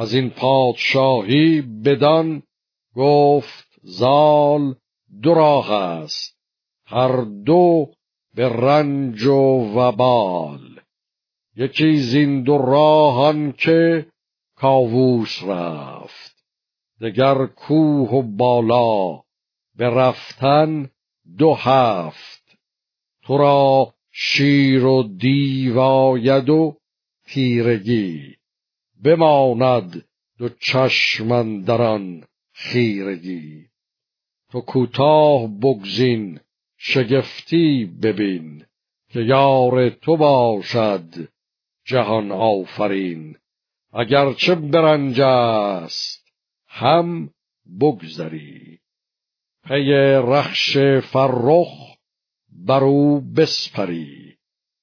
از این پادشاهی بدان گفت زال دو راه است هر دو به رنج و وبال یکی زین دو راهان که کاووس رفت دگر کوه و بالا به رفتن دو هفت تو را شیر و دیواید و تیرگی. بماند دو چشمن دران خیرگی. تو کوتاه بگزین شگفتی ببین که یار تو باشد جهان آفرین. اگرچه برنج است هم بگذری. پی رخش فرخ بر او بسپری.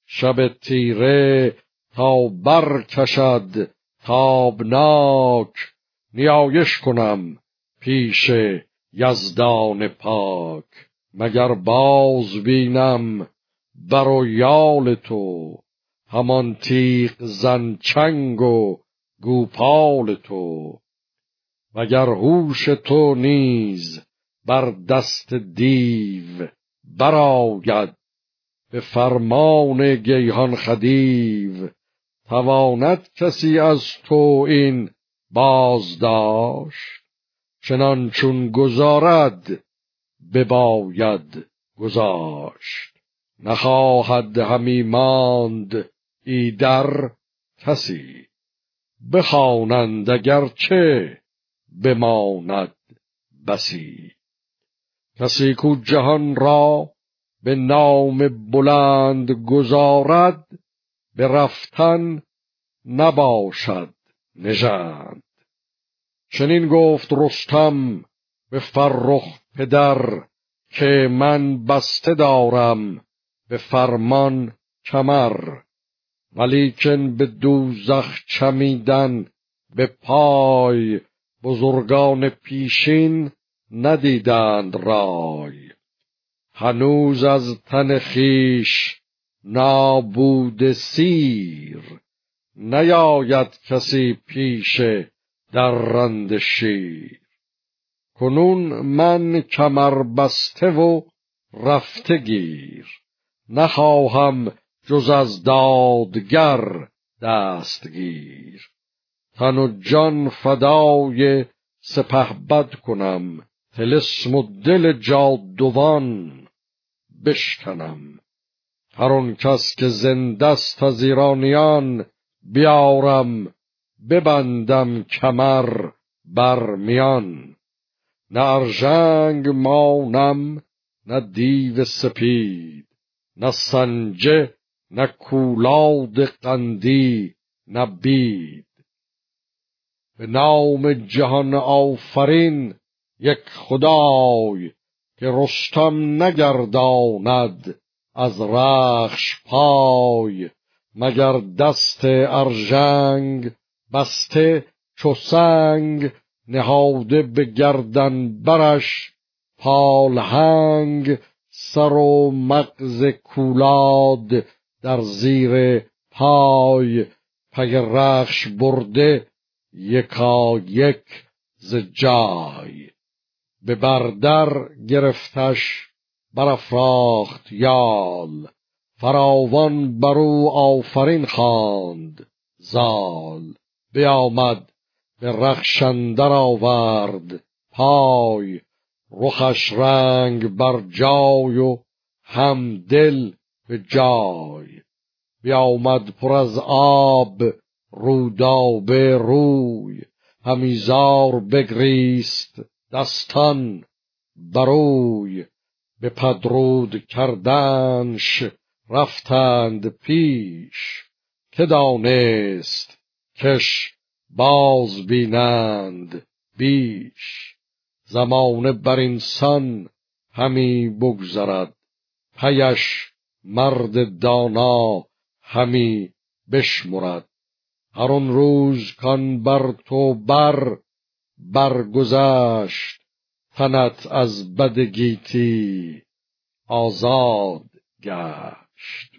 شب تیره تا برکشد تابناک نیایش کنم پیش یزدان پاک. مگر باز بینم بر و یال تو همان تیغ زن چنگ و گوپال تو. وگر هوش تو نیز بر دست دیو براید به فرمان گیهان خدیو تواند کسی از تو این بازداشت چنان چون گذارد بباید گذاشت. نخواهد همی ماند ایدر کسی بخوانند اگرچه بماند بسی. کسی کو جهان را به نام بلند گذارد به رفتن نباشد نژند چنین گفت رستم به فرخ پدر که من بسته دارم به فرمان کمر ولیکن به دوزخ چمیدن به پای بزرگان پیشین ندیدند رای. هنوز از تن خیش نابود سیر. نیاید کسی پیش در رند شیر. کنون من کمر بسته و رفته گیر. نخواهم جز از دادگر دستگیر. تن و جان فدای سپهبد کنم. تلسم و دل جادوان بشکنم. هر آن کس که زندست از ایرانیان بیارم ببندم کمر بر میان. نه ارژنگ مانم نه دیو سپید نه سنجه نه کولاد قندی نه بید. به نام جهان آفرین یک خدای که رستم نگرداند. از رخش پای مگر دست ارژنگ بسته چو سنگ نهاده به گردن برش پالهنگ سر و مغز کولاد در زیر پای؟ پگ رخش برده یکا یک ز جای. به بردر گرفتش برافراخت یال. فراوان برو آفرین خواند. زال. بیامد به رخشندر آورد. پای رخش رنگ بر جای و هم دل به جای. بیامد پر از آب رودابه روی. همیزار بگریست دستان بروی به پدرود کردنش رفتند پیش که دانست کش باز بینند بیش. زمانه بر انسان همی بگذرد پیش مرد دانا همی بشمرد. هر آن روز کان بر تو بر برگذشت تنت از بد گیتی آزاد گشت.